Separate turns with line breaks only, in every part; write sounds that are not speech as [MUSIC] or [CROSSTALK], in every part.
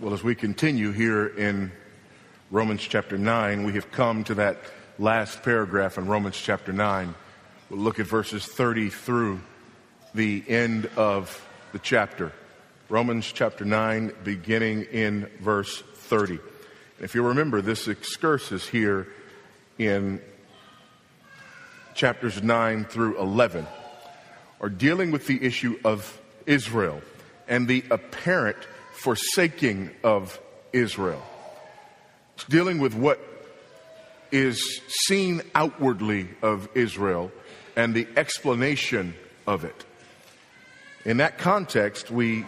Well, as we continue here in Romans chapter 9, we have come to that last paragraph in Romans chapter 9. We'll look at verses 30 through the end of the chapter. Romans chapter 9, beginning in verse 30. If you remember, this excursus here in chapters 9 through 11 are dealing with the issue of Israel and the apparent forsaking of Israel. It's dealing with what is seen outwardly of Israel and the explanation of it. In that context, we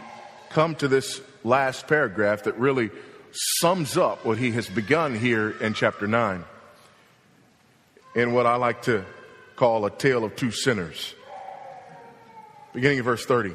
come to this last paragraph that really sums up what he has begun here in chapter 9 in what I like to call a tale of two sinners. Beginning of verse 30.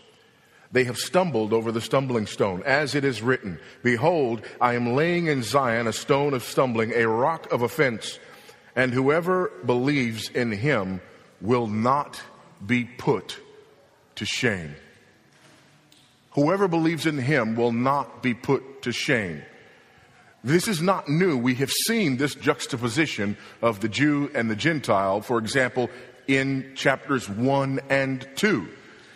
They have stumbled over the stumbling stone, as it is written Behold, I am laying in Zion a stone of stumbling, a rock of offense, and whoever believes in him will not be put to shame. Whoever believes in him will not be put to shame. This is not new. We have seen this juxtaposition of the Jew and the Gentile, for example, in chapters 1 and 2.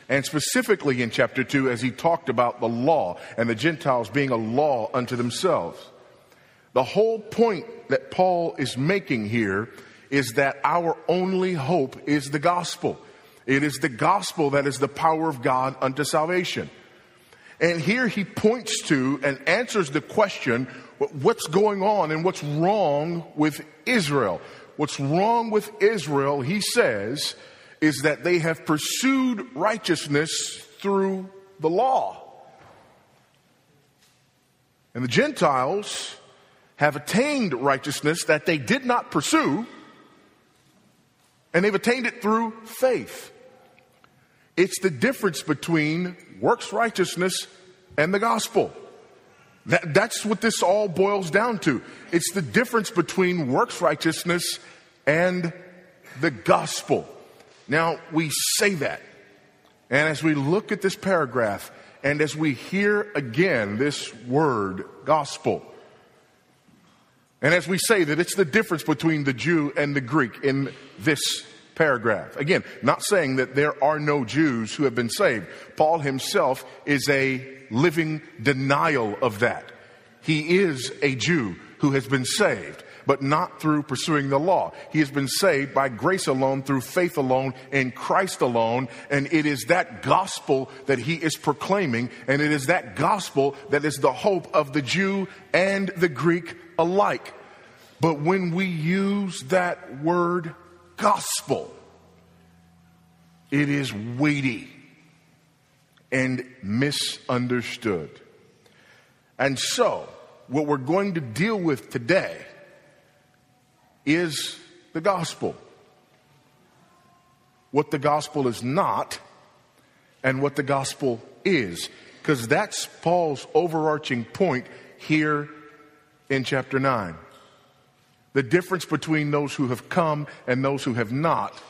And specifically in chapter 2, as he talked about the law and the Gentiles being a law unto themselves. The whole point that Paul is making here is that our only hope is the gospel. It is the gospel that is the power of God unto salvation. And here he points to and answers the question what's going on and what's wrong with Israel? What's wrong with Israel, he says, is that they have pursued righteousness through the law. And the Gentiles have attained righteousness that they did not pursue, and they've attained it through faith. It's the difference between works righteousness and the gospel. That, that's what this all boils down to. It's the difference between works righteousness and the gospel. Now, we say that. And as we look at this paragraph, and as we hear again this word, gospel, and as we say that it's the difference between the Jew and the Greek in this paragraph. Again, not saying that there are no Jews who have been saved. Paul himself is a living denial of that. He is a Jew who has been saved, but not through pursuing the law. He has been saved by grace alone, through faith alone, in Christ alone. And it is that gospel that he is proclaiming, and it is that gospel that is the hope of the Jew and the Greek alike. But when we use that word gospel, it is weighty and misunderstood. And so, what we're going to deal with today is the gospel. What the gospel is not, and what the gospel is. Because that's Paul's overarching point here in chapter 9. The difference between those who have come and those who have not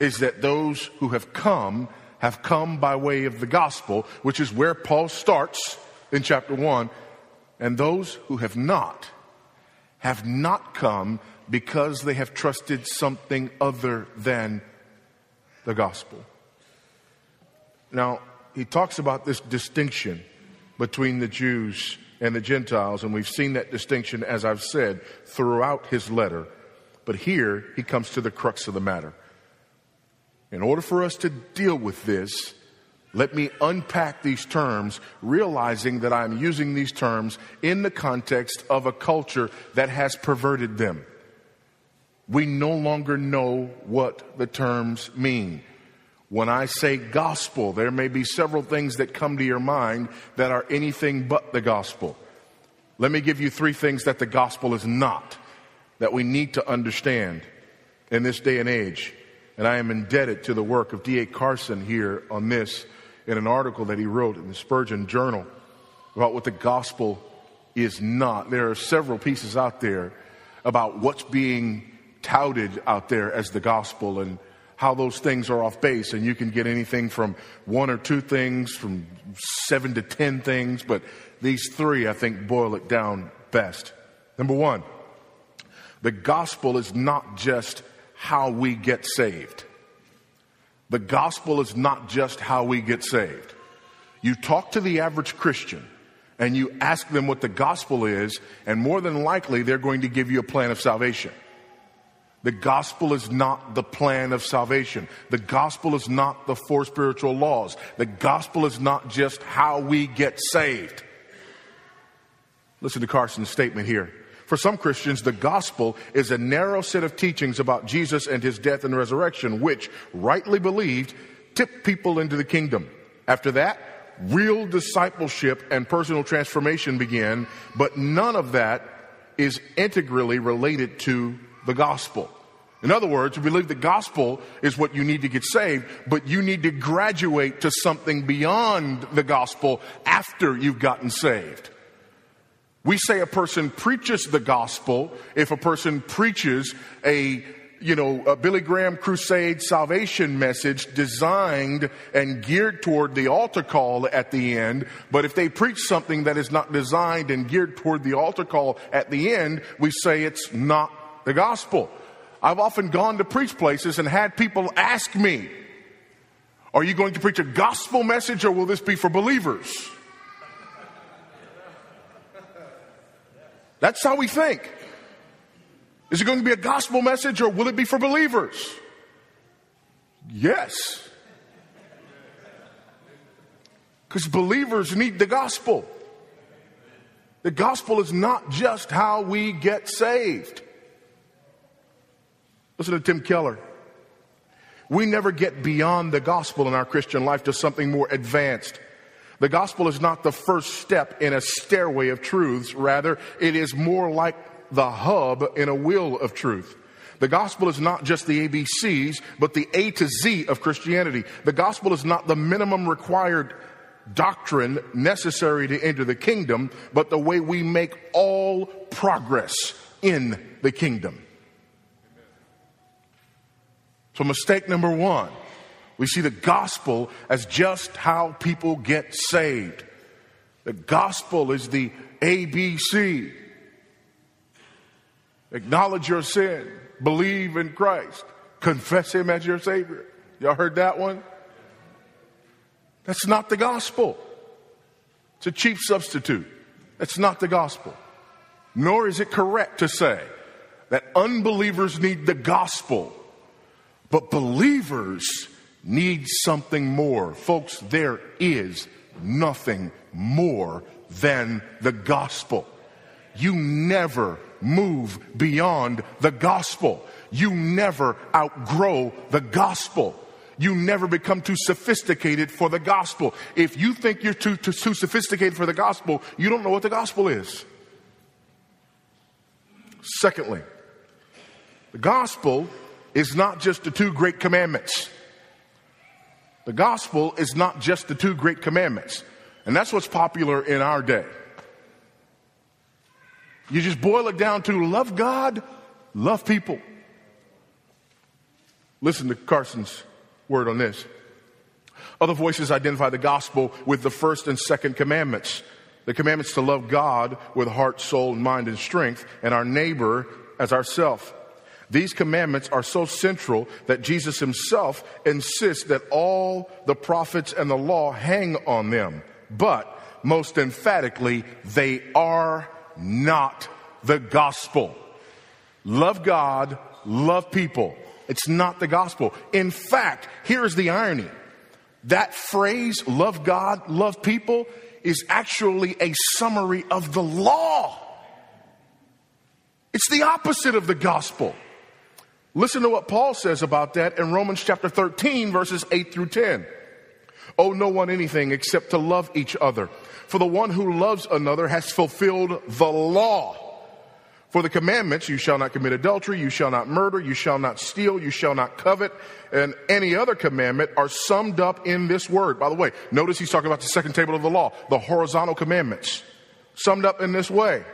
is that those who have come have come by way of the gospel, which is where Paul starts in chapter 1, and those who have not have not come because they have trusted something other than the gospel. Now, he talks about this distinction between the Jews and the Gentiles, and we've seen that distinction, as I've said, throughout his letter. But here he comes to the crux of the matter. In order for us to deal with this, let me unpack these terms, realizing that I'm using these terms in the context of a culture that has perverted them. We no longer know what the terms mean. When I say gospel, there may be several things that come to your mind that are anything but the gospel. Let me give you three things that the gospel is not, that we need to understand in this day and age. And I am indebted to the work of D.A. Carson here on this in an article that he wrote in the Spurgeon Journal about what the gospel is not. There are several pieces out there about what's being touted out there as the gospel and how those things are off base. And you can get anything from one or two things, from seven to ten things, but these three, I think, boil it down best. Number one, the gospel is not just how we get saved. The gospel is not just how we get saved. You talk to the average Christian and you ask them what the gospel is, and more than likely they're going to give you a plan of salvation. The gospel is not the plan of salvation. The gospel is not the four spiritual laws. The gospel is not just how we get saved. Listen to Carson's statement here. For some Christians, the gospel is a narrow set of teachings about Jesus and his death and resurrection, which, rightly believed, tip people into the kingdom. After that, real discipleship and personal transformation begin, but none of that is integrally related to the gospel. In other words, we believe the gospel is what you need to get saved, but you need to graduate to something beyond the gospel after you've gotten saved. We say a person preaches the gospel if a person preaches a you know, a Billy Graham crusade salvation message designed and geared toward the altar call at the end. But if they preach something that is not designed and geared toward the altar call at the end, we say it's not the gospel. I've often gone to preach places and had people ask me, Are you going to preach a gospel message or will this be for believers? That's how we think. Is it going to be a gospel message or will it be for believers? Yes. Because believers need the gospel. The gospel is not just how we get saved. Listen to Tim Keller. We never get beyond the gospel in our Christian life to something more advanced. The gospel is not the first step in a stairway of truths. Rather, it is more like the hub in a wheel of truth. The gospel is not just the ABCs, but the A to Z of Christianity. The gospel is not the minimum required doctrine necessary to enter the kingdom, but the way we make all progress in the kingdom. So, mistake number one we see the gospel as just how people get saved. The gospel is the ABC. Acknowledge your sin, believe in Christ, confess Him as your Savior. Y'all heard that one? That's not the gospel. It's a cheap substitute. That's not the gospel. Nor is it correct to say that unbelievers need the gospel, but believers need something more. Folks, there is nothing more than the gospel. You never move beyond the gospel. You never outgrow the gospel. You never become too sophisticated for the gospel. If you think you're too, too, too sophisticated for the gospel, you don't know what the gospel is. Secondly, the gospel is not just the two great commandments. The gospel is not just the two great commandments. And that's what's popular in our day. You just boil it down to love God, love people. Listen to Carson's word on this. Other voices identify the gospel with the first and second commandments. The commandments to love God with heart, soul, mind, and strength, and our neighbor as ourself. These commandments are so central that Jesus himself insists that all the prophets and the law hang on them. But most emphatically, they are not the gospel. Love God, love people. It's not the gospel. In fact, here's the irony. That phrase, love God, love people, is actually a summary of the law. It's the opposite of the gospel. Listen to what Paul says about that in Romans chapter 13, verses 8 through 10. Owe no one anything except to love each other. For the one who loves another has fulfilled the law. For the commandments, you shall not commit adultery, you shall not murder, you shall not steal, you shall not covet, and any other commandment are summed up in this word. By the way, notice he's talking about the second table of the law, the horizontal commandments, summed up in this way,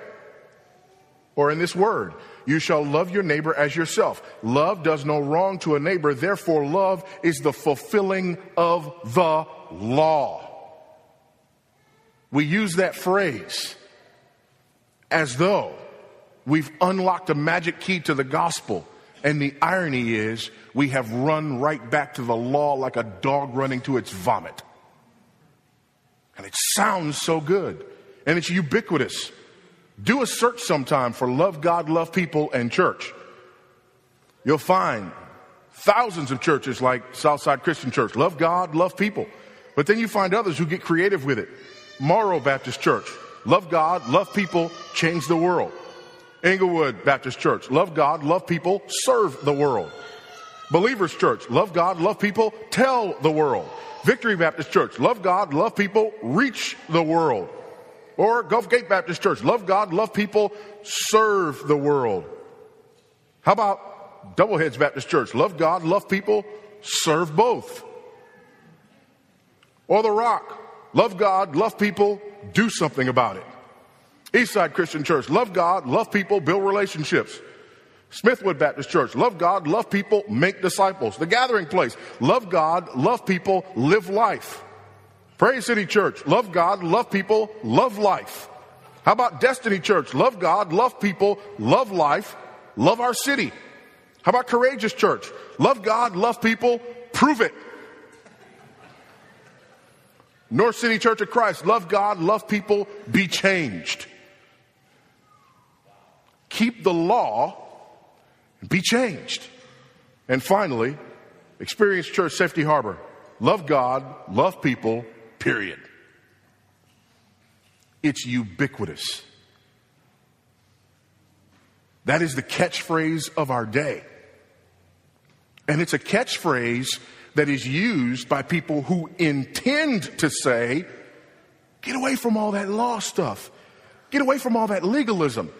or in this word. You shall love your neighbor as yourself. Love does no wrong to a neighbor, therefore, love is the fulfilling of the law. We use that phrase as though we've unlocked a magic key to the gospel. And the irony is, we have run right back to the law like a dog running to its vomit. And it sounds so good, and it's ubiquitous. Do a search sometime for love God, love people, and church. You'll find thousands of churches like Southside Christian Church. Love God, love people. But then you find others who get creative with it. Morrow Baptist Church. Love God, love people, change the world. Englewood Baptist Church. Love God, love people, serve the world. Believers Church. Love God, love people, tell the world. Victory Baptist Church. Love God, love people, reach the world. Or Gulf Gate Baptist Church. Love God, love people, serve the world. How about Doubleheads Baptist Church? Love God, love people, serve both. Or The Rock. Love God, love people, do something about it. Eastside Christian Church. Love God, love people, build relationships. Smithwood Baptist Church. Love God, love people, make disciples. The Gathering Place. Love God, love people, live life. Praise City Church. Love God, love people, love life. How about Destiny Church? Love God, love people, love life, love our city. How about Courageous Church? Love God, love people, prove it. North City Church of Christ, love God, love people, be changed. Keep the law, be changed. And finally, Experience Church Safety Harbor, love God, love people, period. It's ubiquitous. That is the catchphrase of our day. And it's a catchphrase that is used by people who intend to say, get away from all that law stuff. Get away from all that legalism.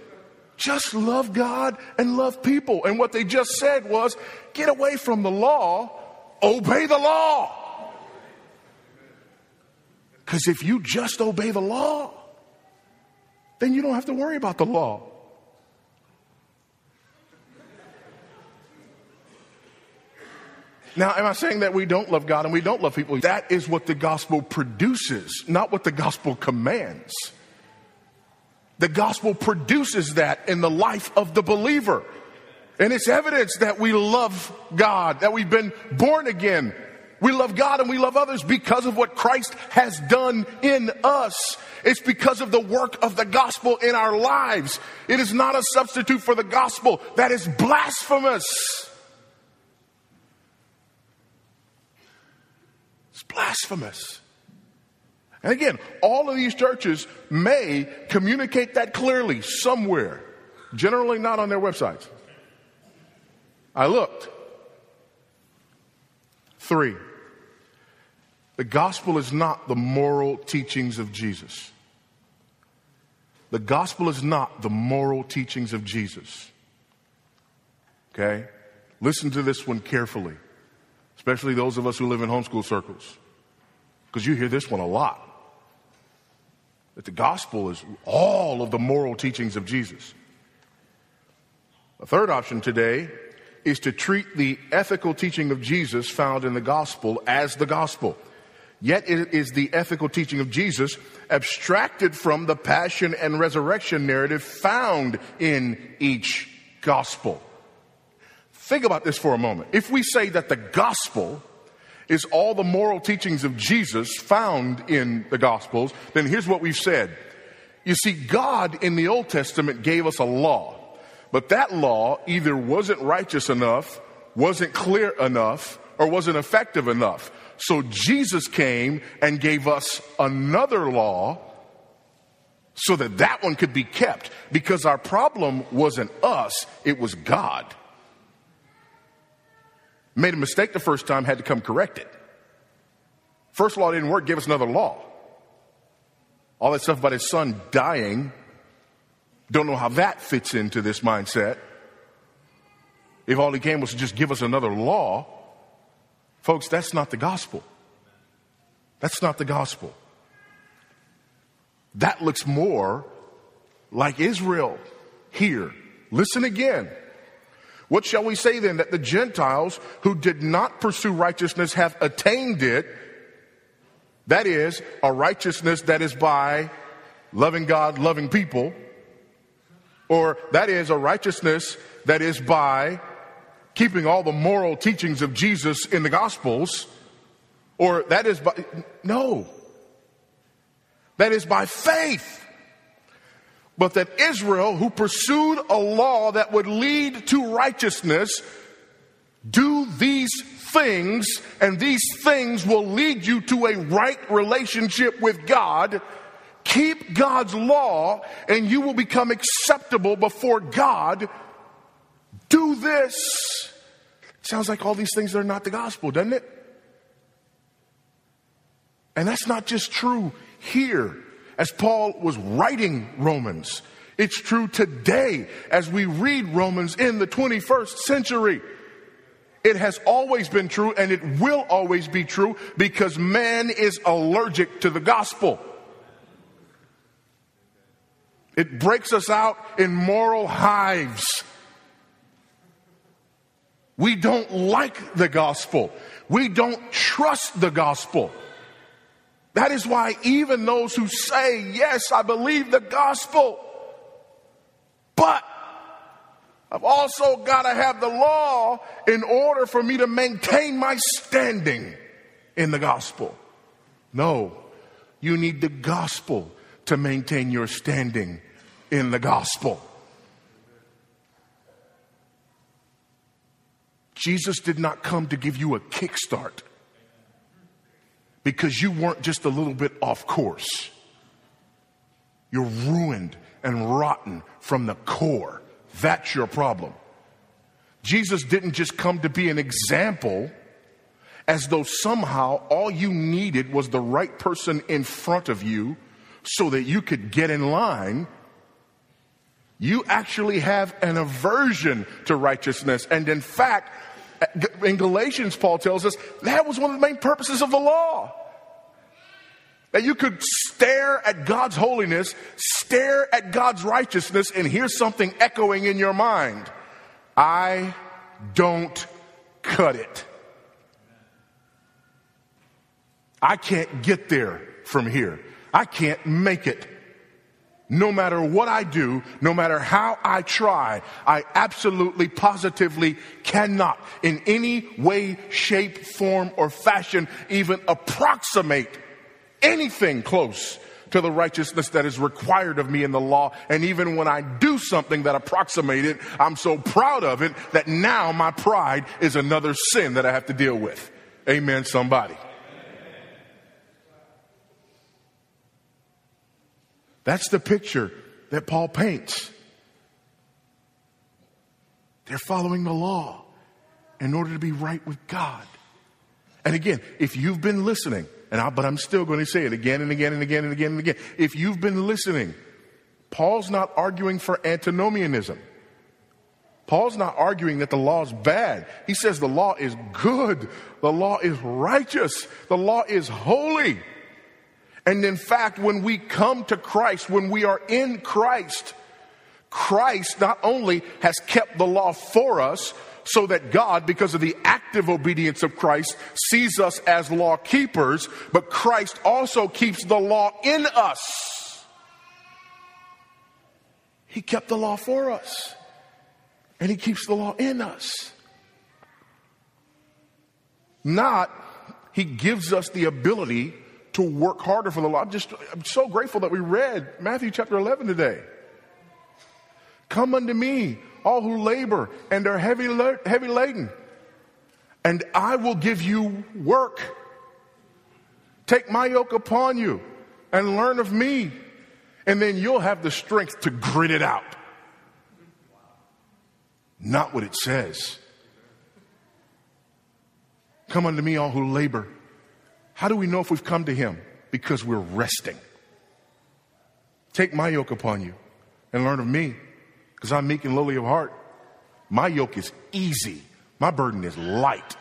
Just love God and love people. And what they just said was, get away from the law, obey the law. Because if you just obey the law, then you don't have to worry about the law. Now, am I saying that we don't love God and we don't love people? That is what the gospel produces, not what the gospel commands. The gospel produces that in the life of the believer. And it's evidence that we love God, that we've been born again. We love God and we love others because of what Christ has done in us. It's because of the work of the gospel in our lives. It is not a substitute for the gospel. That is blasphemous. It's blasphemous. And again, all of these churches may communicate that clearly somewhere, generally not on their websites. I looked. Three, the gospel is not the moral teachings of Jesus. The gospel is not the moral teachings of Jesus. Okay? Listen to this one carefully, especially those of us who live in homeschool circles because you hear this one a lot. That the gospel is all of the moral teachings of Jesus. A third option today is to treat the ethical teaching of Jesus found in the gospel as the gospel. Yet it is the ethical teaching of Jesus abstracted from the passion and resurrection narrative found in each gospel. Think about this for a moment. If we say that the gospel is all the moral teachings of Jesus found in the Gospels, then here's what we've said. You see, God in the Old Testament gave us a law, but that law either wasn't righteous enough, wasn't clear enough, or wasn't effective enough. So Jesus came and gave us another law so that that one could be kept because our problem wasn't us, it was God. Made a mistake the first time, had to come correct it. First law didn't work, give us another law. All that stuff about his son dying, don't know how that fits into this mindset. If all he came was to just give us another law, folks, that's not the gospel. That's not the gospel. That looks more like Israel here. Listen again. What shall we say then? That the Gentiles who did not pursue righteousness have attained it. That is, a righteousness that is by loving God, loving people. Or that is a righteousness that is by keeping all the moral teachings of Jesus in the Gospels. Or that is by, no. That is by faith but that Israel, who pursued a law that would lead to righteousness, do these things, and these things will lead you to a right relationship with God. Keep God's law, and you will become acceptable before God. Do this. Sounds like all these things are not the gospel, doesn't it? And that's not just true here as Paul was writing Romans. It's true today as we read Romans in the 21st century. It has always been true and it will always be true because man is allergic to the gospel. It breaks us out in moral hives. We don't like the gospel. We don't trust the gospel. That is why even those who say, Yes, I believe the gospel, but I've also got to have the law in order for me to maintain my standing in the gospel. No, you need the gospel to maintain your standing in the gospel. Jesus did not come to give you a kickstart because you weren't just a little bit off course. You're ruined and rotten from the core. That's your problem. Jesus didn't just come to be an example as though somehow all you needed was the right person in front of you so that you could get in line. You actually have an aversion to righteousness. And in fact, in Galatians, Paul tells us that was one of the main purposes of the law. That you could stare at God's holiness, stare at God's righteousness, and hear something echoing in your mind. I don't cut it. I can't get there from here. I can't make it. No matter what I do, no matter how I try, I absolutely positively cannot in any way, shape, form, or fashion even approximate anything close to the righteousness that is required of me in the law. And even when I do something that approximates it, I'm so proud of it that now my pride is another sin that I have to deal with. Amen, somebody. That's the picture that Paul paints. They're following the law in order to be right with God. And again, if you've been listening, and I, but I'm still going to say it again and again and again and again and again. If you've been listening, Paul's not arguing for antinomianism. Paul's not arguing that the law is bad. He says the law is good. The law is righteous. The law is holy. And in fact, when we come to Christ, when we are in Christ, Christ not only has kept the law for us, so that God, because of the active obedience of Christ, sees us as law keepers, but Christ also keeps the law in us. He kept the law for us, and He keeps the law in us. Not, He gives us the ability to work harder for the Lord. I'm just, I'm so grateful that we read Matthew chapter 11 today. Come unto me, all who labor and are heavy, heavy laden, and I will give you work. Take my yoke upon you and learn of me, and then you'll have the strength to grit it out. Not what it says. Come unto me, all who labor how do we know if we've come to Him? Because we're resting. Take my yoke upon you and learn of me, because I'm meek and lowly of heart. My yoke is easy, my burden is light.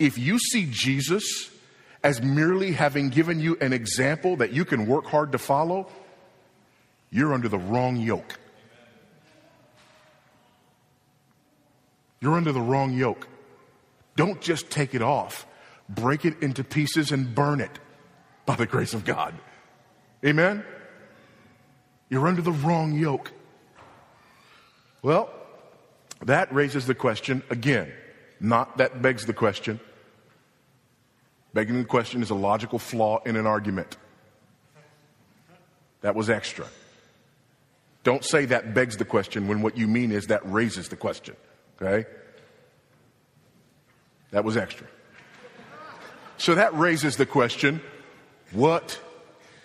If you see Jesus as merely having given you an example that you can work hard to follow, you're under the wrong yoke. You're under the wrong yoke. Don't just take it off, break it into pieces and burn it by the grace of God. Amen? You're under the wrong yoke. Well, that raises the question again. Not that begs the question. Begging the question is a logical flaw in an argument. That was extra. Don't say that begs the question when what you mean is that raises the question. Okay? That was extra. So that raises the question what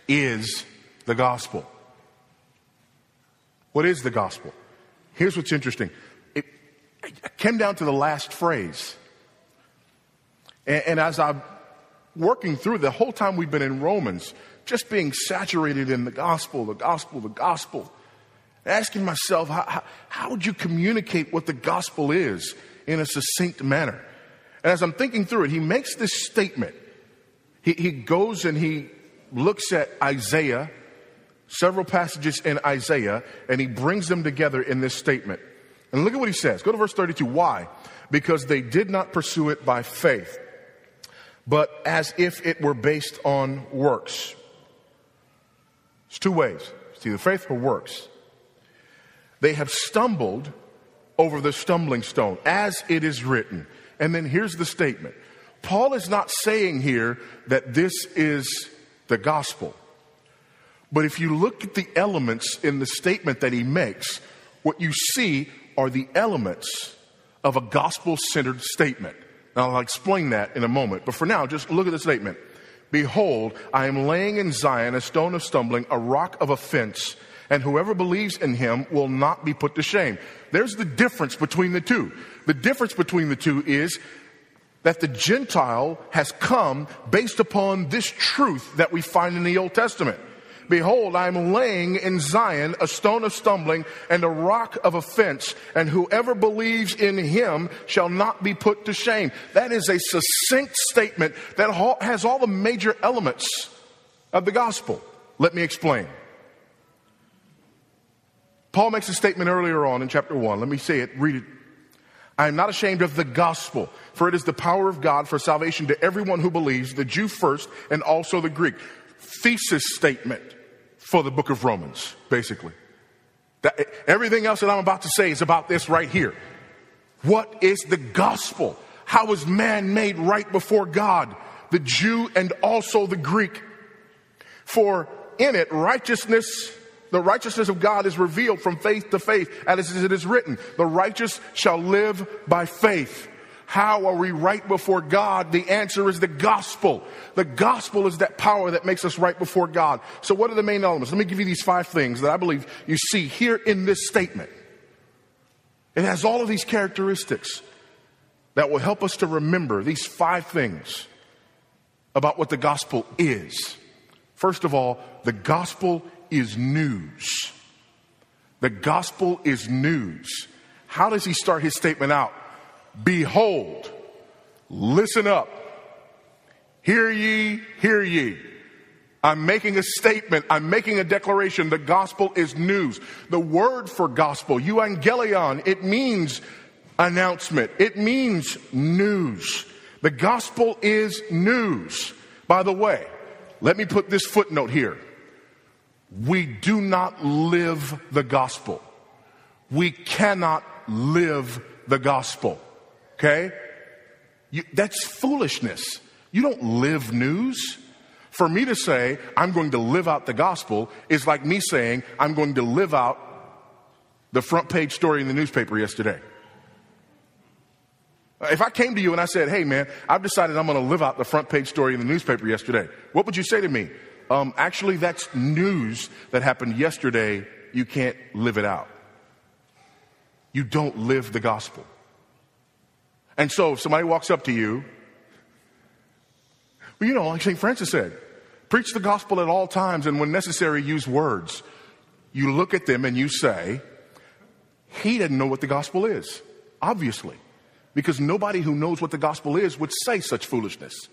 is the gospel? What is the gospel? Here's what's interesting. It, came down to the last phrase. And, and as I'm working through the whole time we've been in Romans, just being saturated in the gospel, the gospel, the gospel, asking myself, how, how, how would you communicate what the gospel is in a succinct manner? And as I'm thinking through it, he makes this statement. He, he goes and he looks at Isaiah, several passages in Isaiah, and he brings them together in this statement. And look at what he says. Go to verse 32. Why? Because they did not pursue it by faith, but as if it were based on works. It's two ways. It's either faith or works. They have stumbled over the stumbling stone, as it is written. And then here's the statement Paul is not saying here that this is the gospel. But if you look at the elements in the statement that he makes, what you see are the elements of a gospel centered statement. Now, I'll explain that in a moment. But for now, just look at the statement. Behold, I am laying in Zion a stone of stumbling, a rock of offense, and whoever believes in him will not be put to shame. There's the difference between the two. The difference between the two is that the Gentile has come based upon this truth that we find in the Old Testament. Behold, I am laying in Zion a stone of stumbling and a rock of offense, and whoever believes in him shall not be put to shame. That is a succinct statement that has all the major elements of the gospel. Let me explain. Paul makes a statement earlier on in chapter 1. Let me say it, read it. I am not ashamed of the gospel, for it is the power of God for salvation to everyone who believes, the Jew first and also the Greek. Thesis statement for the book of Romans, basically. That, everything else that I'm about to say is about this right here. What is the gospel? How is man made right before God, the Jew and also the Greek? For in it, righteousness the righteousness of God is revealed from faith to faith, as it is written, the righteous shall live by faith. How are we right before God? The answer is the gospel. The gospel is that power that makes us right before God. So, what are the main elements? Let me give you these five things that I believe you see here in this statement. It has all of these characteristics that will help us to remember these five things about what the gospel is. First of all, the gospel is news. The gospel is news. How does he start his statement out? Behold, listen up. Hear ye, hear ye. I'm making a statement. I'm making a declaration. The gospel is news. The word for gospel, euangelion, it means announcement. It means news. The gospel is news. By the way, let me put this footnote here we do not live the gospel. We cannot live the gospel. Okay? You, that's foolishness. You don't live news. For me to say, I'm going to live out the gospel is like me saying, I'm going to live out the front page story in the newspaper yesterday. If I came to you and I said, hey man, I've decided I'm going to live out the front page story in the newspaper yesterday, what would you say to me? Um, actually, that's news that happened yesterday. You can't live it out. You don't live the gospel. And so, if somebody walks up to you, well, you know, like St. Francis said, preach the gospel at all times and when necessary, use words. you look at them and you say, he didn't know what the gospel is, obviously, because nobody who knows what the gospel is would say such foolishness.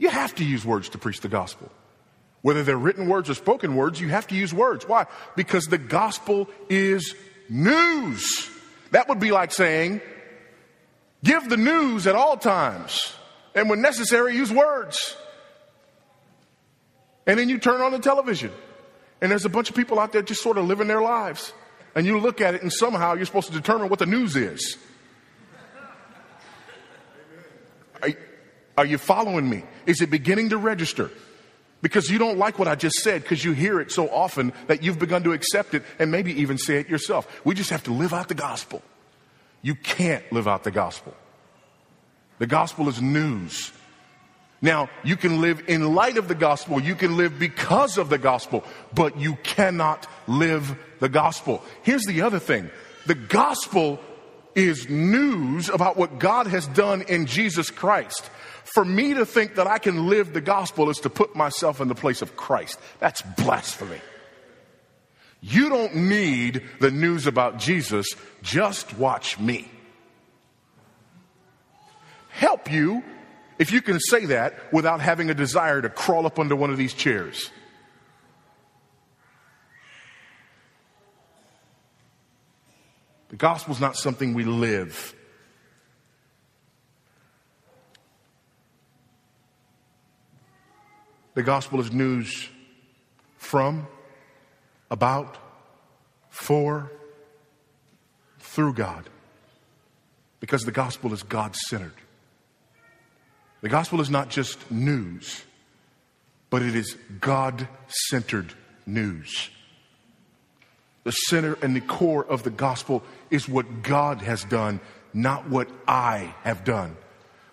You have to use words to preach the gospel. Whether they're written words or spoken words, you have to use words. Why? Because the gospel is news. That would be like saying, give the news at all times. And when necessary, use words. And then you turn on the television. And there's a bunch of people out there just sort of living their lives. And you look at it, and somehow you're supposed to determine what the news is. Are, you following me? Is it beginning to register? Because you don't like what I just said because you hear it so often that you've begun to accept it and maybe even say it yourself. We just have to live out the gospel. You can't live out the gospel. The gospel is news. Now, you can live in light of the gospel, you can live because of the gospel, but you cannot live the gospel. Here's the other thing the gospel is news about what God has done in Jesus Christ. For me to think that I can live the gospel is to put myself in the place of Christ. That's blasphemy. You don't need the news about Jesus, just watch me. Help you if you can say that without having a desire to crawl up under one of these chairs. The gospel is not something we live. The gospel is news from, about, for, through God. Because the gospel is God centered. The gospel is not just news, but it is God centered news. The center and the core of the gospel is what God has done, not what I have done.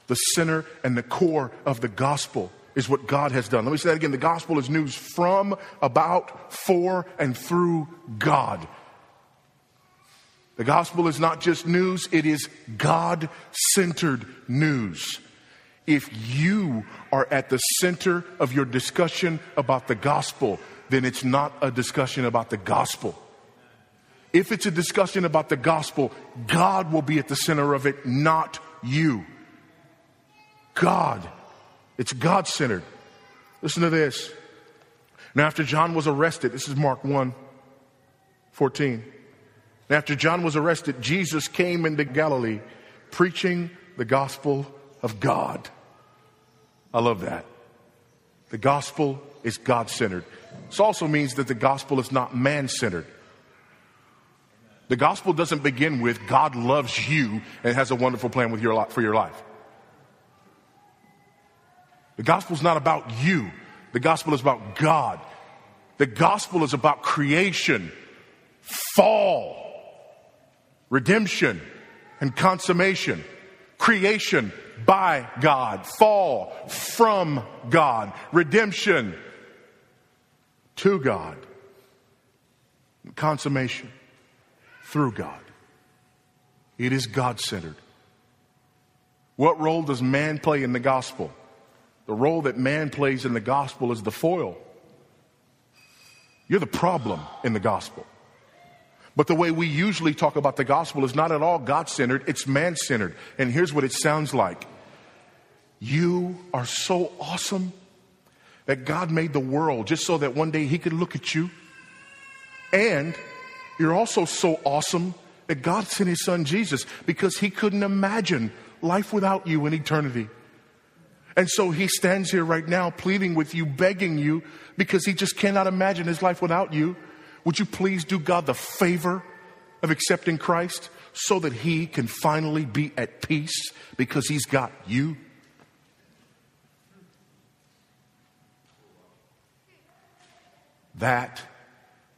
The center and the core of the gospel is what God has done. Let me say that again. The gospel is news from, about, for, and through God. The gospel is not just news, it is God centered news if you are at the center of your discussion about the gospel, then it's not a discussion about the gospel. If it's a discussion about the gospel, God will be at the center of it, not you. God. It's God centered. Listen to this. Now, after John was arrested, this is Mark 1 14. after John was arrested, Jesus came into Galilee preaching the gospel of God. I love that. The gospel is God centered. This also means that the gospel is not man centered. The gospel doesn't begin with God loves you and has a wonderful plan with your for your life. The gospel is not about you. The gospel is about God. The gospel is about creation, fall, redemption, and consummation. Creation, by God, fall from God, redemption to God, consummation through God. It is God centered. What role does man play in the gospel? The role that man plays in the gospel is the foil. You're the problem in the gospel. But the way we usually talk about the gospel is not at all God centered, it's man centered. And here's what it sounds like You are so awesome that God made the world just so that one day He could look at you. And you're also so awesome that God sent His Son Jesus because He couldn't imagine life without you in eternity. And so He stands here right now pleading with you, begging you, because He just cannot imagine His life without you. Would you please do God the favor of accepting Christ so that he can finally be at peace because he's got you? That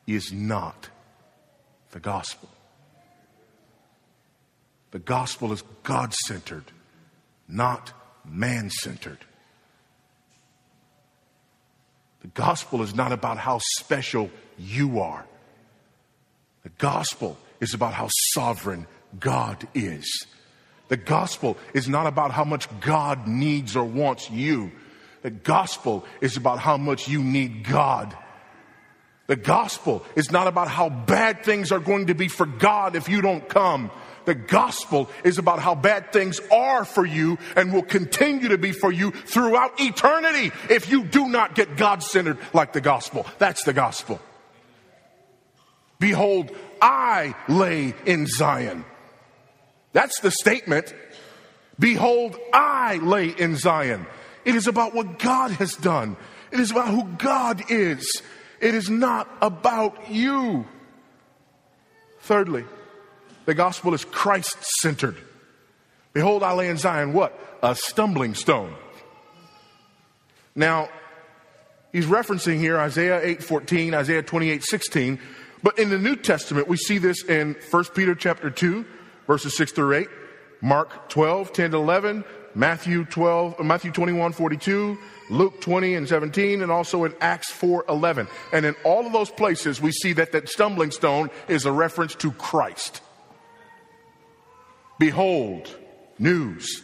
is not the gospel. The gospel is God centered, not man centered. The gospel is not about how special you are. The gospel is about how sovereign God is. The gospel is not about how much God needs or wants you. The gospel is about how much you need God. The gospel is not about how bad things are going to be for God if you don't come. The gospel is about how bad things are for you and will continue to be for you throughout eternity if you do not get God centered like the gospel. That's the gospel. Behold, I lay in Zion. That's the statement. Behold, I lay in Zion. It is about what God has done. It is about who God is. It is not about you. Thirdly, the gospel is Christ centered. Behold, I lay in Zion what? A stumbling stone. Now, he's referencing here Isaiah 8:14, Isaiah 28:16, but in the New Testament we see this in 1 Peter chapter 2, verses 6 through 8, Mark 12, 10 to 11, Matthew 12, uh, Matthew 21, 42, Luke 20 and 17, and also in Acts 4, 11. And in all of those places, we see that that stumbling stone is a reference to Christ. Behold, news.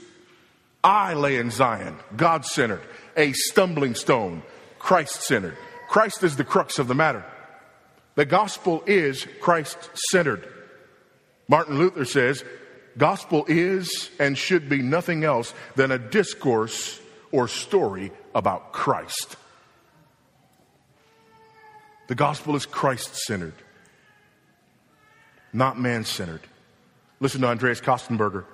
I lay in Zion, God centered, a stumbling stone, Christ centered. Christ is the crux of the matter. The gospel is Christ centered. Martin Luther says, gospel is and should be nothing else than a discourse or story about Christ. The gospel is Christ centered, not man centered. Listen to Andreas Kostenberger.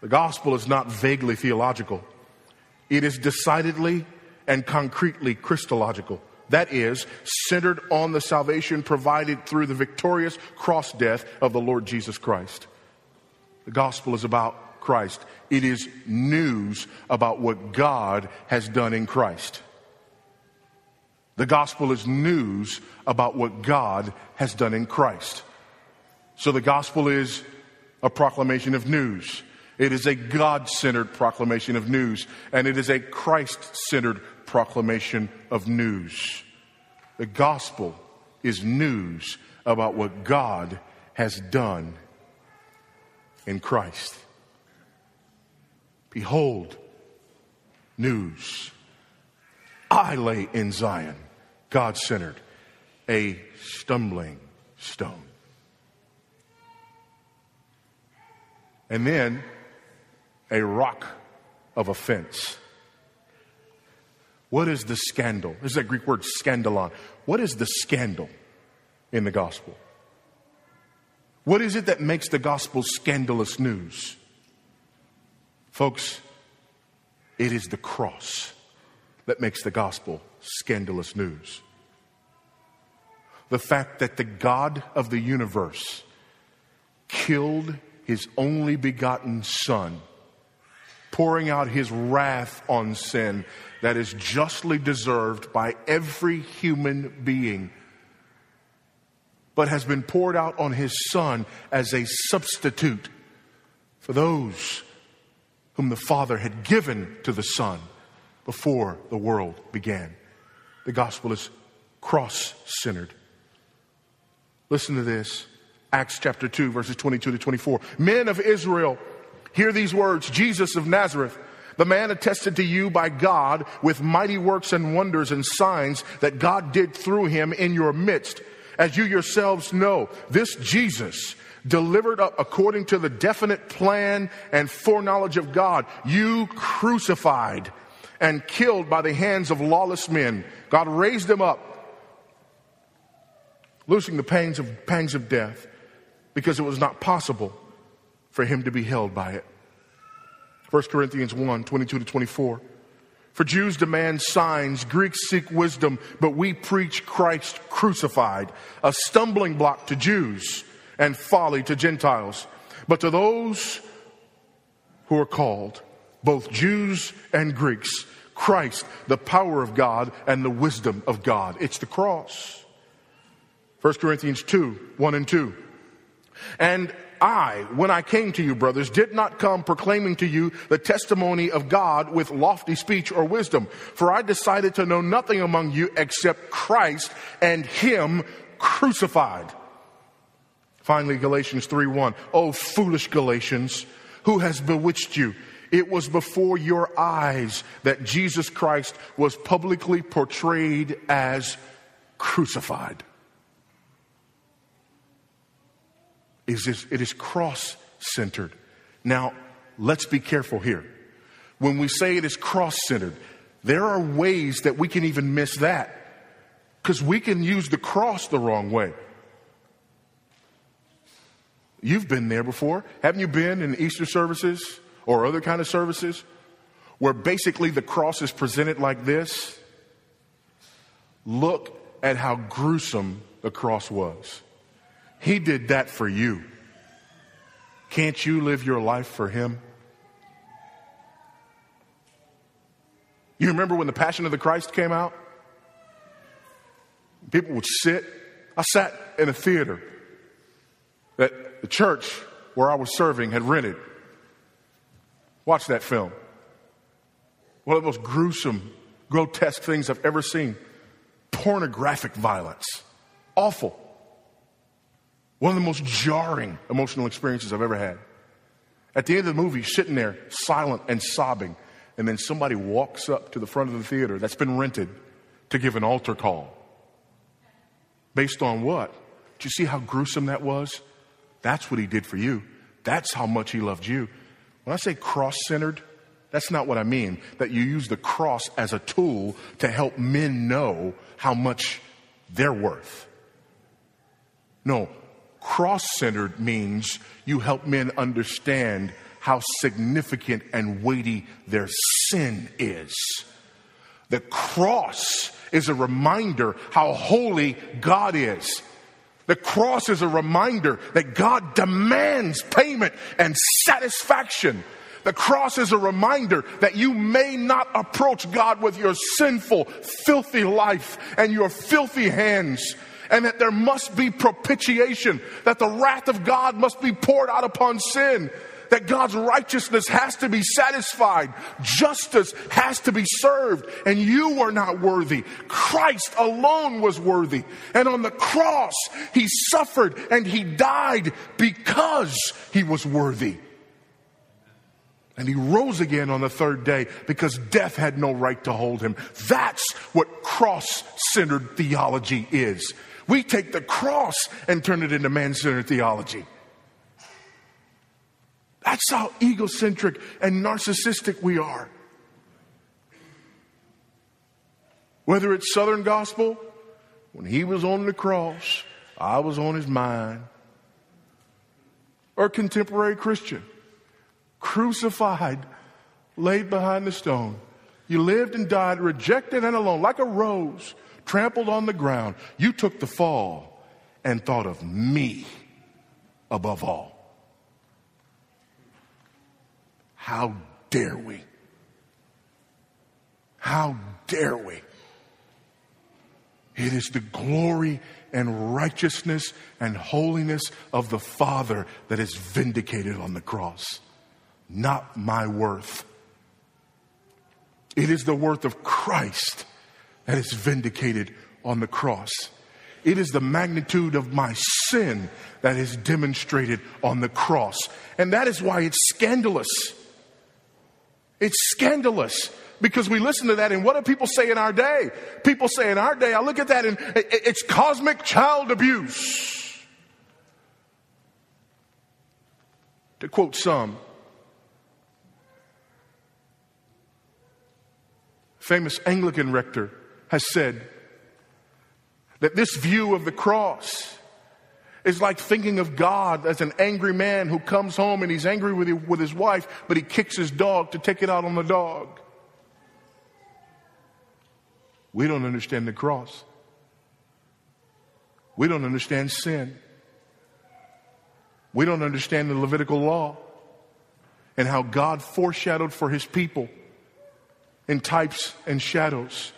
The gospel is not vaguely theological, it is decidedly and concretely Christological. That is, centered on the salvation provided through the victorious cross death of the Lord Jesus Christ. The gospel is about Christ. It is news about what God has done in Christ. The gospel is news about what God has done in Christ. So the gospel is a proclamation of news. It is a God centered proclamation of news, and it is a Christ centered proclamation of news. The gospel is news about what God has done in Christ. Behold, news. I lay in Zion, God centered, a stumbling stone. And then a rock of offense. What is the scandal? This is that Greek word scandalon. What is the scandal in the gospel? What is it that makes the gospel scandalous news? Folks, it is the cross that makes the gospel scandalous news. The fact that the God of the universe killed his only begotten Son, pouring out his wrath on sin that is justly deserved by every human being but has been poured out on his son as a substitute for those whom the Father had given to the Son before the world began. The gospel is cross centered. Listen to this Acts chapter 2, verses 22 to 24. Men of Israel, hear these words Jesus of Nazareth. The man attested to you by God with mighty works and wonders and signs that God did through him in your midst as you yourselves know, this Jesus, delivered up according to the definite plan and foreknowledge of God, you crucified and killed by the hands of lawless men. God raised him up, loosing the pangs of, pangs of death, because it was not possible for him to be held by it. 1 Corinthians 1 22 to 24. For Jews demand signs, Greeks seek wisdom, but we preach Christ crucified, a stumbling block to Jews and folly to Gentiles. But to those who are called, both Jews and Greeks, Christ, the power of God and the wisdom of God. It's the cross. 1 Corinthians 2 1 and 2. And I, when I came to you, brothers, did not come proclaiming to you the testimony of God with lofty speech or wisdom, for I decided to know nothing among you except Christ and Him crucified. Finally, Galatians 3 1. Oh, foolish Galatians, who has bewitched you? It was before your eyes that Jesus Christ was publicly portrayed as crucified. Is this, it is cross centered. Now, let's be careful here. When we say it is cross centered, there are ways that we can even miss that because we can use the cross the wrong way. You've been there before. Haven't you been in Easter services or other kind of services where basically the cross is presented like this? Look at how gruesome the cross was. He did that for you. Can't you live your life for Him? You remember when the Passion of the Christ came out? People would sit. I sat in a theater that the church where I was serving had rented. Watch that film. One of the most gruesome, grotesque things I've ever seen. Pornographic violence. Awful. One of the most jarring emotional experiences I've ever had. At the end of the movie, sitting there silent and sobbing, and then somebody walks up to the front of the theater that's been rented to give an altar call. Based on what? Do you see how gruesome that was? That's what he did for you. That's how much he loved you. When I say cross centered, that's not what I mean. That you use the cross as a tool to help men know how much they're worth. No, cross centered means you help men understand how significant and weighty their sin is. The cross is a reminder how holy God is. The cross is a reminder that God demands payment and satisfaction. The cross is a reminder that you may not approach God with your sinful, filthy life and your filthy hands and that there must be propitiation, that the wrath of God must be poured out upon sin, that God's righteousness has to be satisfied, justice has to be served, and you are not worthy. Christ alone was worthy. And on the cross, he suffered and he died because he was worthy. And he rose again on the third day because death had no right to hold him. That's what cross centered theology is. We take the cross and turn it into man centered theology. That's how egocentric and narcissistic we are. Whether it's Southern gospel, when he was on the cross, I was on his mind, or contemporary Christian, crucified, laid behind the stone. You lived and died rejected and alone, like a rose trampled on the ground. You took the fall and thought of me above all. How dare we? How dare we? It is the glory and righteousness and holiness of the Father that is vindicated on the cross, not my worth. It is the worth of Christ that is vindicated on the cross. It is the magnitude of my sin that is demonstrated on the cross. And that is why it's scandalous. It's scandalous because we listen to that and what do people say in our day? People say in our day, I look at that and it's cosmic child abuse. To quote some, famous Anglican rector has said that this view of the cross is like thinking of God as an angry man who comes home and he's angry with, his wife, but he kicks his dog to take it out on the dog. We don't understand the cross. We don't understand sin. We don't understand the Levitical law and how God foreshadowed for his people in types and shadows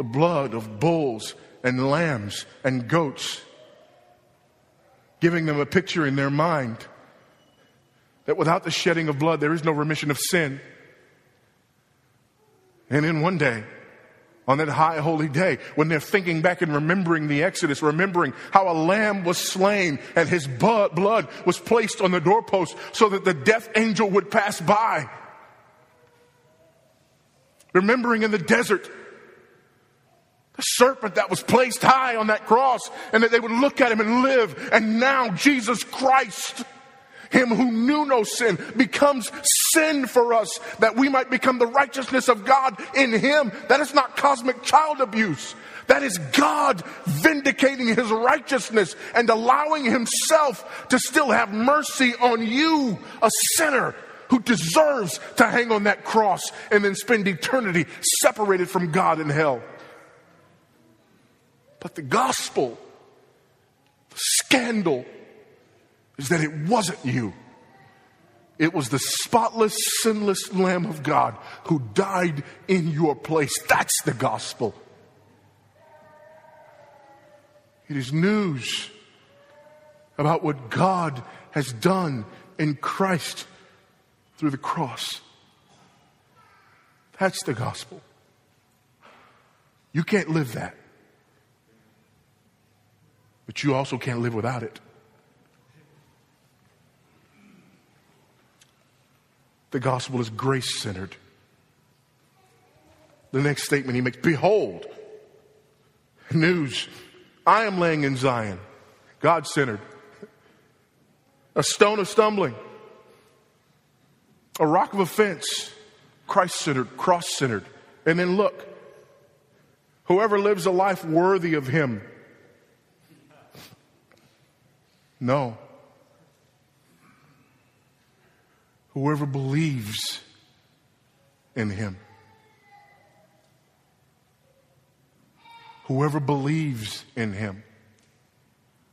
the blood of bulls and lambs and goats, giving them a picture in their mind that without the shedding of blood, there is no remission of sin. And in one day, on that high holy day, when they're thinking back and remembering the Exodus, remembering how a lamb was slain and his blood was placed on the doorpost so that the death angel would pass by. Remembering in the desert serpent that was placed high on that cross and that they would look at him and live. And now Jesus Christ, him who knew no sin, becomes sin for us that we might become the righteousness of God in him. That is not cosmic child abuse. That is God vindicating his righteousness and allowing himself to still have mercy on you, a sinner who deserves to hang on that cross and then spend eternity separated from God in hell. But the gospel, the scandal, is that it wasn't you. It was the spotless, sinless Lamb of God who died in your place. That's the gospel. It is news about what God has done in Christ through the cross. That's the gospel. You can't live that. But you also can't live without it. The gospel is grace centered. The next statement he makes Behold, news, I am laying in Zion, God centered, a stone of stumbling, a rock of offense, Christ centered, cross centered. And then look, whoever lives a life worthy of him No. Whoever believes in him. Whoever believes in him.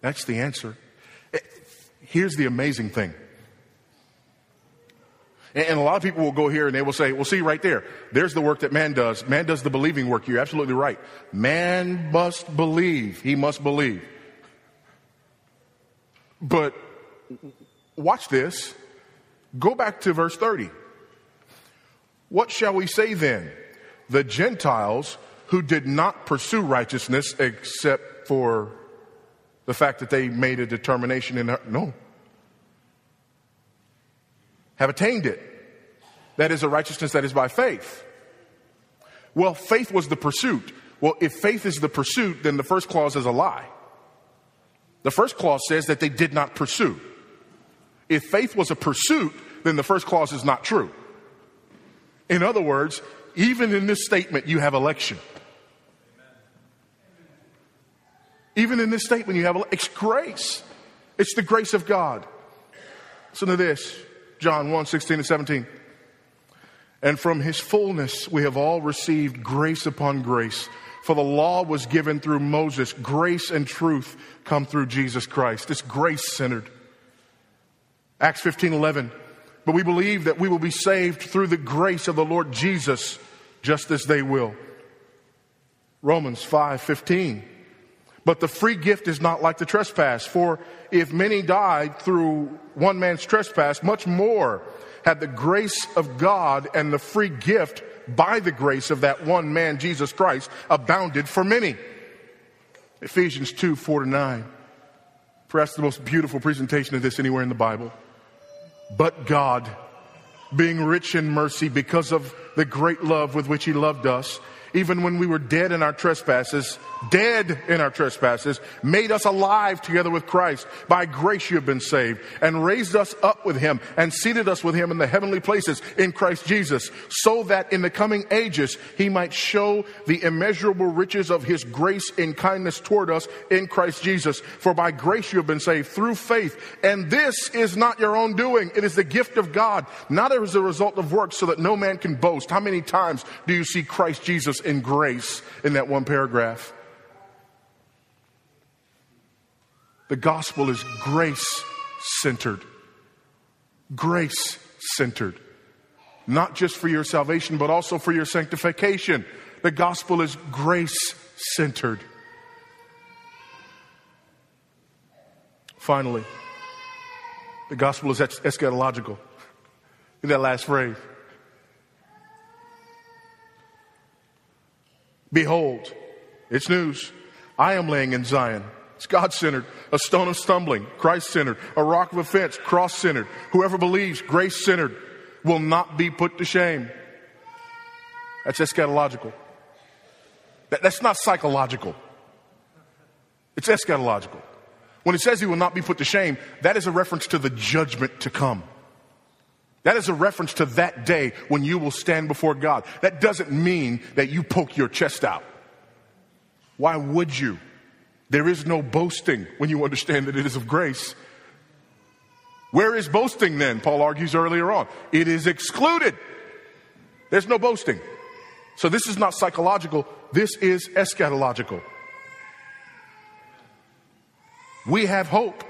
That's the answer. Eh, here's the amazing thing. And a lot of people will go here and they will say, well, see right there, there's the work that man does. Man does the believing work. You're absolutely right. Man must believe. He must believe. But watch this. Go back to verse 30. What shall we say then? The Gentiles who did not pursue righteousness except for the fact that they made a determination in their, no, have attained it. That is a righteousness that is by faith. Well, faith was the pursuit. Well, if faith is the pursuit, then the first clause is a lie. The first clause says that they did not pursue. If faith was a pursuit, then the first clause is not true. In other words, even in this statement, you have election. Even in this statement, you have it's grace. It's the grace of God. Listen to this John 1 16 and 17. And from his fullness, we have all received grace upon grace. For the law was given through Moses, grace and truth come through Jesus Christ. It's grace centered. Acts 15 11. But we believe that we will be saved through the grace of the Lord Jesus, just as they will. Romans 5 15. But the free gift is not like the trespass. For if many died through one man's trespass, much more had the grace of God and the free gift by the grace of that one man, Jesus Christ, abounded for many. Ephesians 2 4 to 9. Perhaps the most beautiful presentation of this anywhere in the Bible. But God, being rich in mercy because of the great love with which He loved us, even when we were dead in our trespasses, dead in our trespasses, made us alive together with Christ. By grace you have been saved, and raised us up with him, and seated us with him in the heavenly places in Christ Jesus, so that in the coming ages he might show the immeasurable riches of his grace and kindness toward us in Christ Jesus. For by grace you have been saved through faith, and this is not your own doing, it is the gift of God, not as a result of works, so that no man can boast. How many times do you see Christ Jesus in grace in that one paragraph? The gospel is grace centered. Grace centered. Not just for your salvation, but also for your sanctification. The gospel is grace centered. Finally, the gospel is eschatological. [LAUGHS] In that last phrase. Behold, it's news. I am laying in Zion it's God centered, a stone of stumbling, Christ centered, a rock of offense, cross centered. Whoever believes, grace centered, will not be put to shame. That's eschatological. That, that's not psychological. It's eschatological. When it says he will not be put to shame, that is a reference to the judgment to come. That is a reference to that day when you will stand before God. That doesn't mean that you poke your chest out. Why would you? There is no boasting when you understand that it is of grace. Where is boasting then? Paul argues earlier on. It is excluded. There's no boasting. So this is not psychological, this is eschatological. We have hope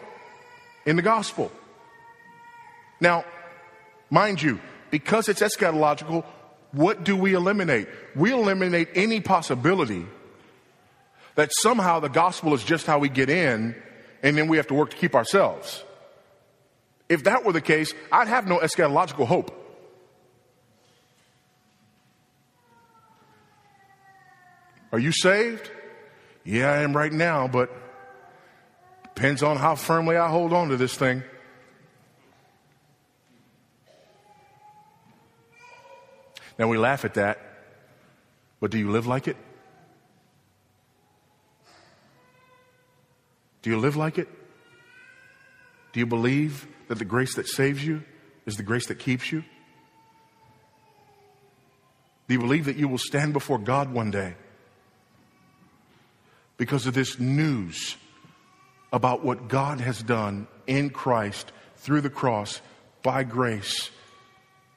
in the gospel. Now, mind you, because it's eschatological, what do we eliminate? We eliminate any possibility that somehow the gospel is just how we get in and then we have to work to keep ourselves. If that were the case, I'd have no eschatological hope. Are you saved? Yeah, I am right now, but depends on how firmly I hold on to this thing. Now we laugh at that, but do you live like it? Do you live like it? Do you believe that the grace that saves you is the grace that keeps you? Do you believe that you will stand before God one day because of this news about what God has done in Christ through the cross by grace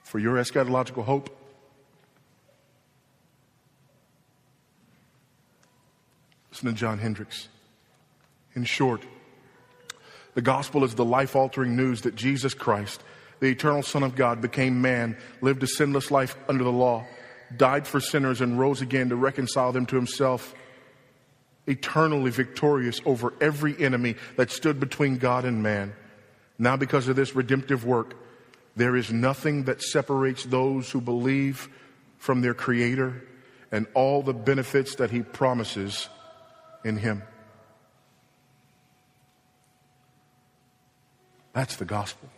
for your eschatological hope? Listen to John Hendricks. In short, the gospel is the life altering news that Jesus Christ, the eternal Son of God, became man, lived a sinless life under the law, died for sinners, and rose again to reconcile them to himself, eternally victorious over every enemy that stood between God and man. Now, because of this redemptive work, there is nothing that separates those who believe from their Creator and all the benefits that He promises in Him. That's the gospel.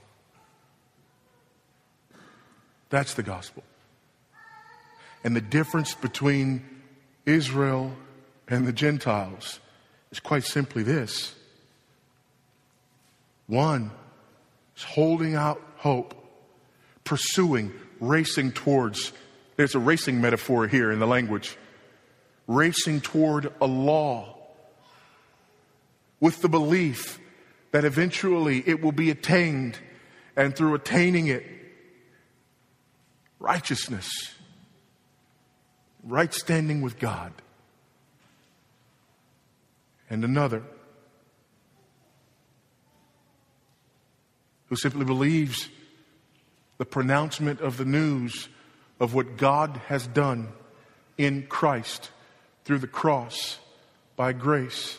That's the gospel. And the difference between Israel and the Gentiles is quite simply this one is holding out hope, pursuing, racing towards, there's a racing metaphor here in the language, racing toward a law with the belief that eventually it will be attained, and through attaining it, righteousness, right standing with God. And another who simply believes the pronouncement of the news of what God has done in Christ through the cross by grace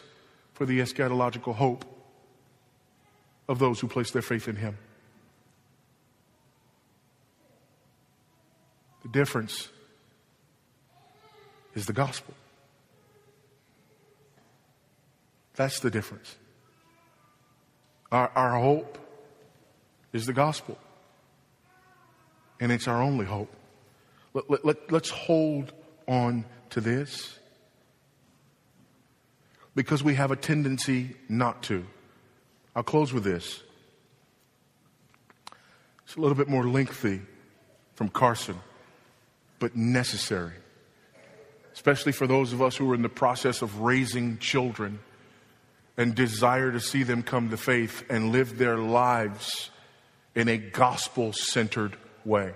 for the eschatological hope of those who place their faith in Him. The difference is the gospel. That's the difference. Our, our hope is the gospel, and it's our only hope. Let, let, let, let's hold on to this because we have a tendency not to. I'll close with this. It's a little bit more lengthy from Carson, but necessary, especially for those of us who are in the process of raising children and desire to see them come to faith and live their lives in a gospel centered way.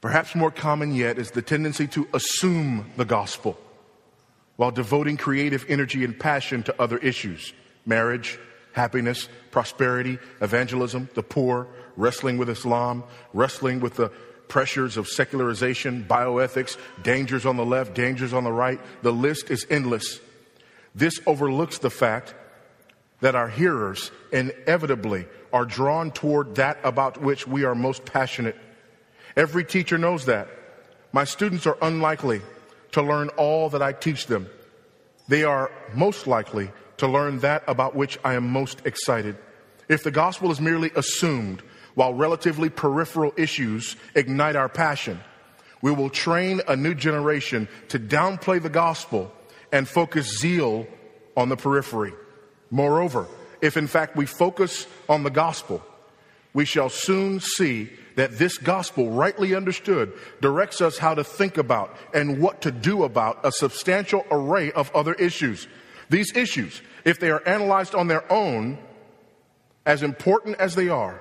Perhaps more common yet is the tendency to assume the gospel while devoting creative energy and passion to other issues marriage, happiness, prosperity, evangelism, the poor, wrestling with Islam, wrestling with the pressures of secularization, bioethics, dangers on the left, dangers on the right. The list is endless. This overlooks the fact that our hearers inevitably are drawn toward that about which we are most passionate. Every teacher knows that. My students are unlikely to learn all that I teach them. They are most likely to learn that about which I am most excited. If the gospel is merely assumed while relatively peripheral issues ignite our passion, We will train a new generation to downplay the gospel and focus zeal on the periphery. Moreover, if in fact we focus on the gospel, we shall soon see that this gospel, rightly understood, directs us how to think about and what to do about a substantial array of other issues. These issues, if they are analyzed on their own, as important as they are,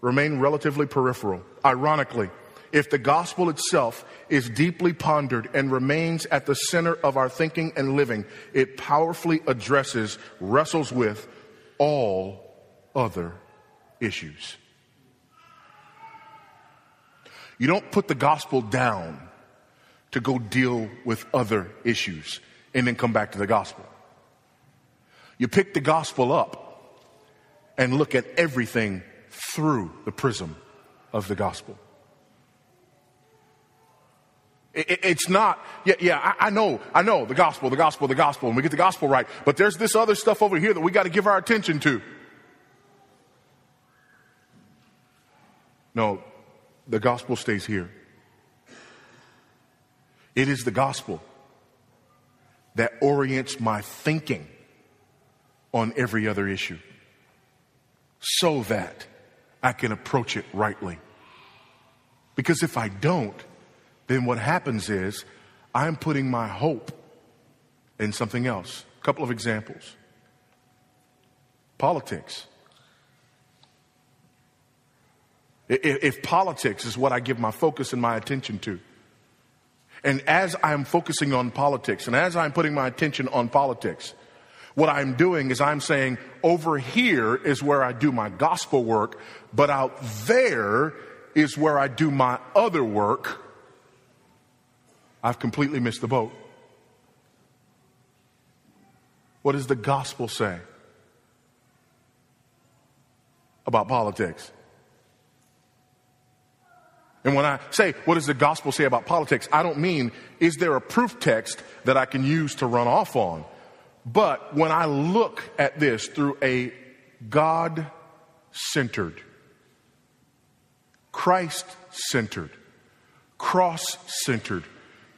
remain relatively peripheral. Ironically, if the gospel itself is deeply pondered and remains at the center of our thinking and living, it powerfully addresses, wrestles with all other issues. You don't put the gospel down to go deal with other issues and then come back to the gospel. You pick the gospel up and look at everything through the prism of the gospel. It's not, yeah, yeah, I, know, I know the gospel, the gospel, the gospel, and we get the gospel right, but there's this other stuff over here that we got to give our attention to. No, the gospel stays here. It is the gospel that orients my thinking on every other issue so that I can approach it rightly. Because if I don't, then what happens is I'm putting my hope in something else. A couple of examples politics. If, if, politics is what I give my focus and my attention to, and as I'm focusing on politics and as I'm putting my attention on politics, what I'm doing is I'm saying, over here is where I do my gospel work, but out there is where I do my other work. I've completely missed the boat. What does the gospel say about politics? And when I say, what does the gospel say about politics? I don't mean, is there a proof text that I can use to run off on? But when I look at this through a God centered, Christ centered, cross centered,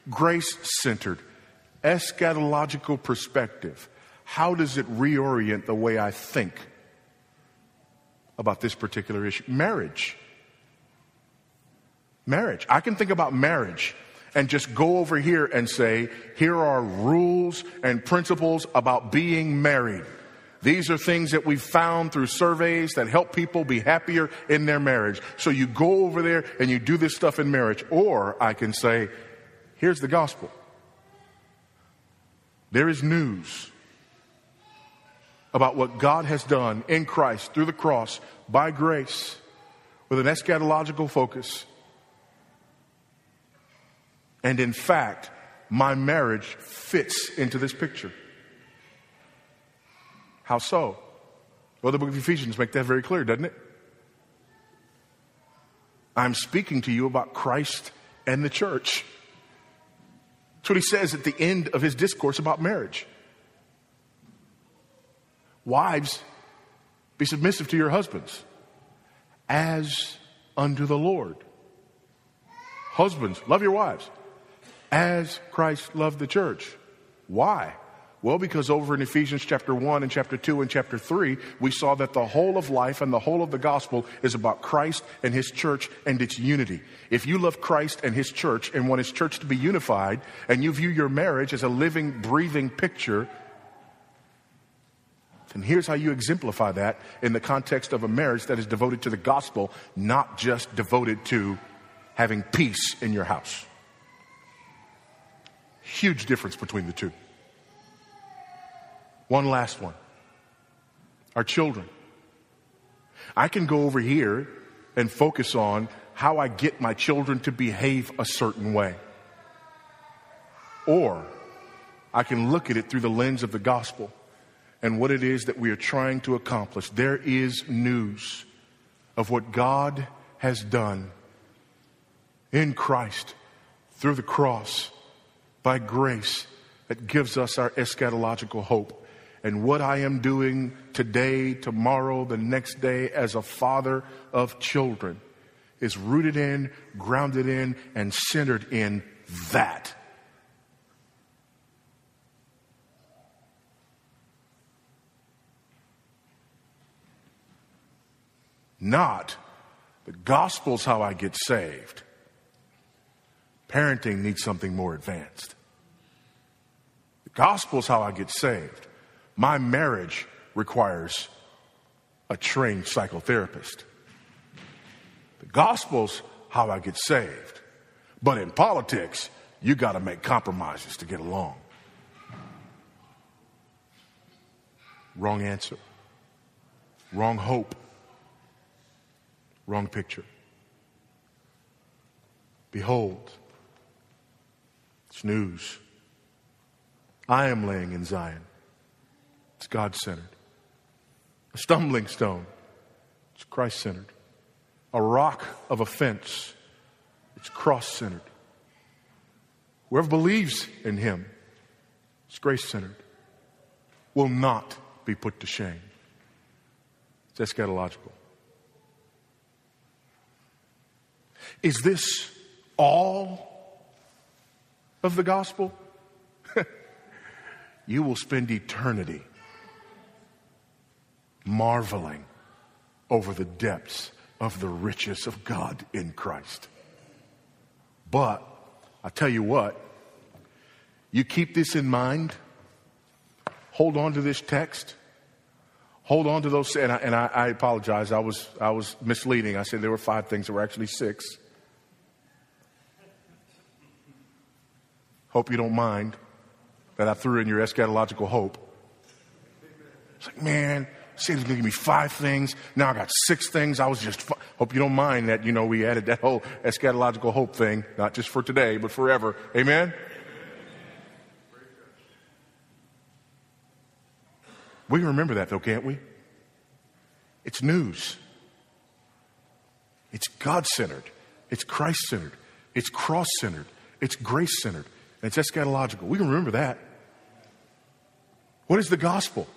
grace centered, eschatological perspective, how does it reorient the way I think about this particular issue? Marriage. Marriage. I can think about marriage and just go over here and say, here are rules and principles about being married. These are things that we've found through surveys that help people be happier in their marriage. So you go over there and you do this stuff in marriage. Or I can say, here's the gospel. There is news about what God has done in Christ through the cross by grace with an eschatological focus and in fact, my marriage fits into this picture. How so? Well, the book of Ephesians makes that very clear, doesn't it? I'm speaking to you about Christ and the church. That's what he says at the end of his discourse about marriage. Wives, be submissive to your husbands as unto the Lord. Husbands, love your wives as Christ loved the church. Why? Well, because over in Ephesians chapter 1 and chapter 2 and chapter 3, we saw that the whole of life and the whole of the gospel is about Christ and his church and its unity. If you love Christ and his church and want his church to be unified, and you view your marriage as a living, breathing picture, then here's how you exemplify that in the context of a marriage that is devoted to the gospel, not just devoted to having peace in your house. Huge difference between the two. One last one. Our children. I can go over here and focus on how I get my children to behave a certain way. Or I can look at it through the lens of the gospel and what it is that we are trying to accomplish. There is news of what God has done in Christ through the cross by grace that gives us our eschatological hope. And what I am doing today, tomorrow, the next day as a father of children is rooted in, grounded in, and centered in that. Not the gospel's how I get saved. Parenting needs something more advanced. The gospel's how I get saved. My marriage requires a trained psychotherapist. The gospel's how I get saved. But in politics, you got to make compromises to get along. Wrong answer. Wrong hope. Wrong picture. Behold, it's news. I am laying in Zion. It's God centered. A stumbling stone. It's Christ centered. A rock of offense. It's cross centered. Whoever believes in him, it's grace centered, will not be put to shame. It's eschatological. Is this all of the gospel? You will spend eternity marveling over the depths of the riches of God in Christ. But I tell you what, you keep this in mind, hold on to this text, hold on to those, and I, and I, I apologize, I was, I was misleading. I said there were five things, there were actually six. Hope you don't mind that I threw in your eschatological hope. It's like, man, Satan's to give me five things. Now I got six things. I was just, hope you don't mind that, you know, we added that whole eschatological hope thing, not just for today, but forever. Amen? We remember that though, can't we? It's news. It's God centered. It's Christ centered. It's cross centered. It's grace centered. And it's eschatological. We can remember that. What is the gospel?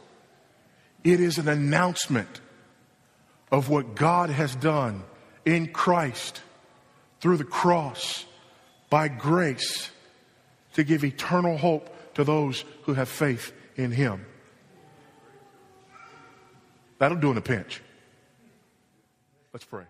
It is an announcement of what God has done in Christ through the cross by grace to give eternal hope to those who have faith in Him. That'll do in a pinch. Let's pray.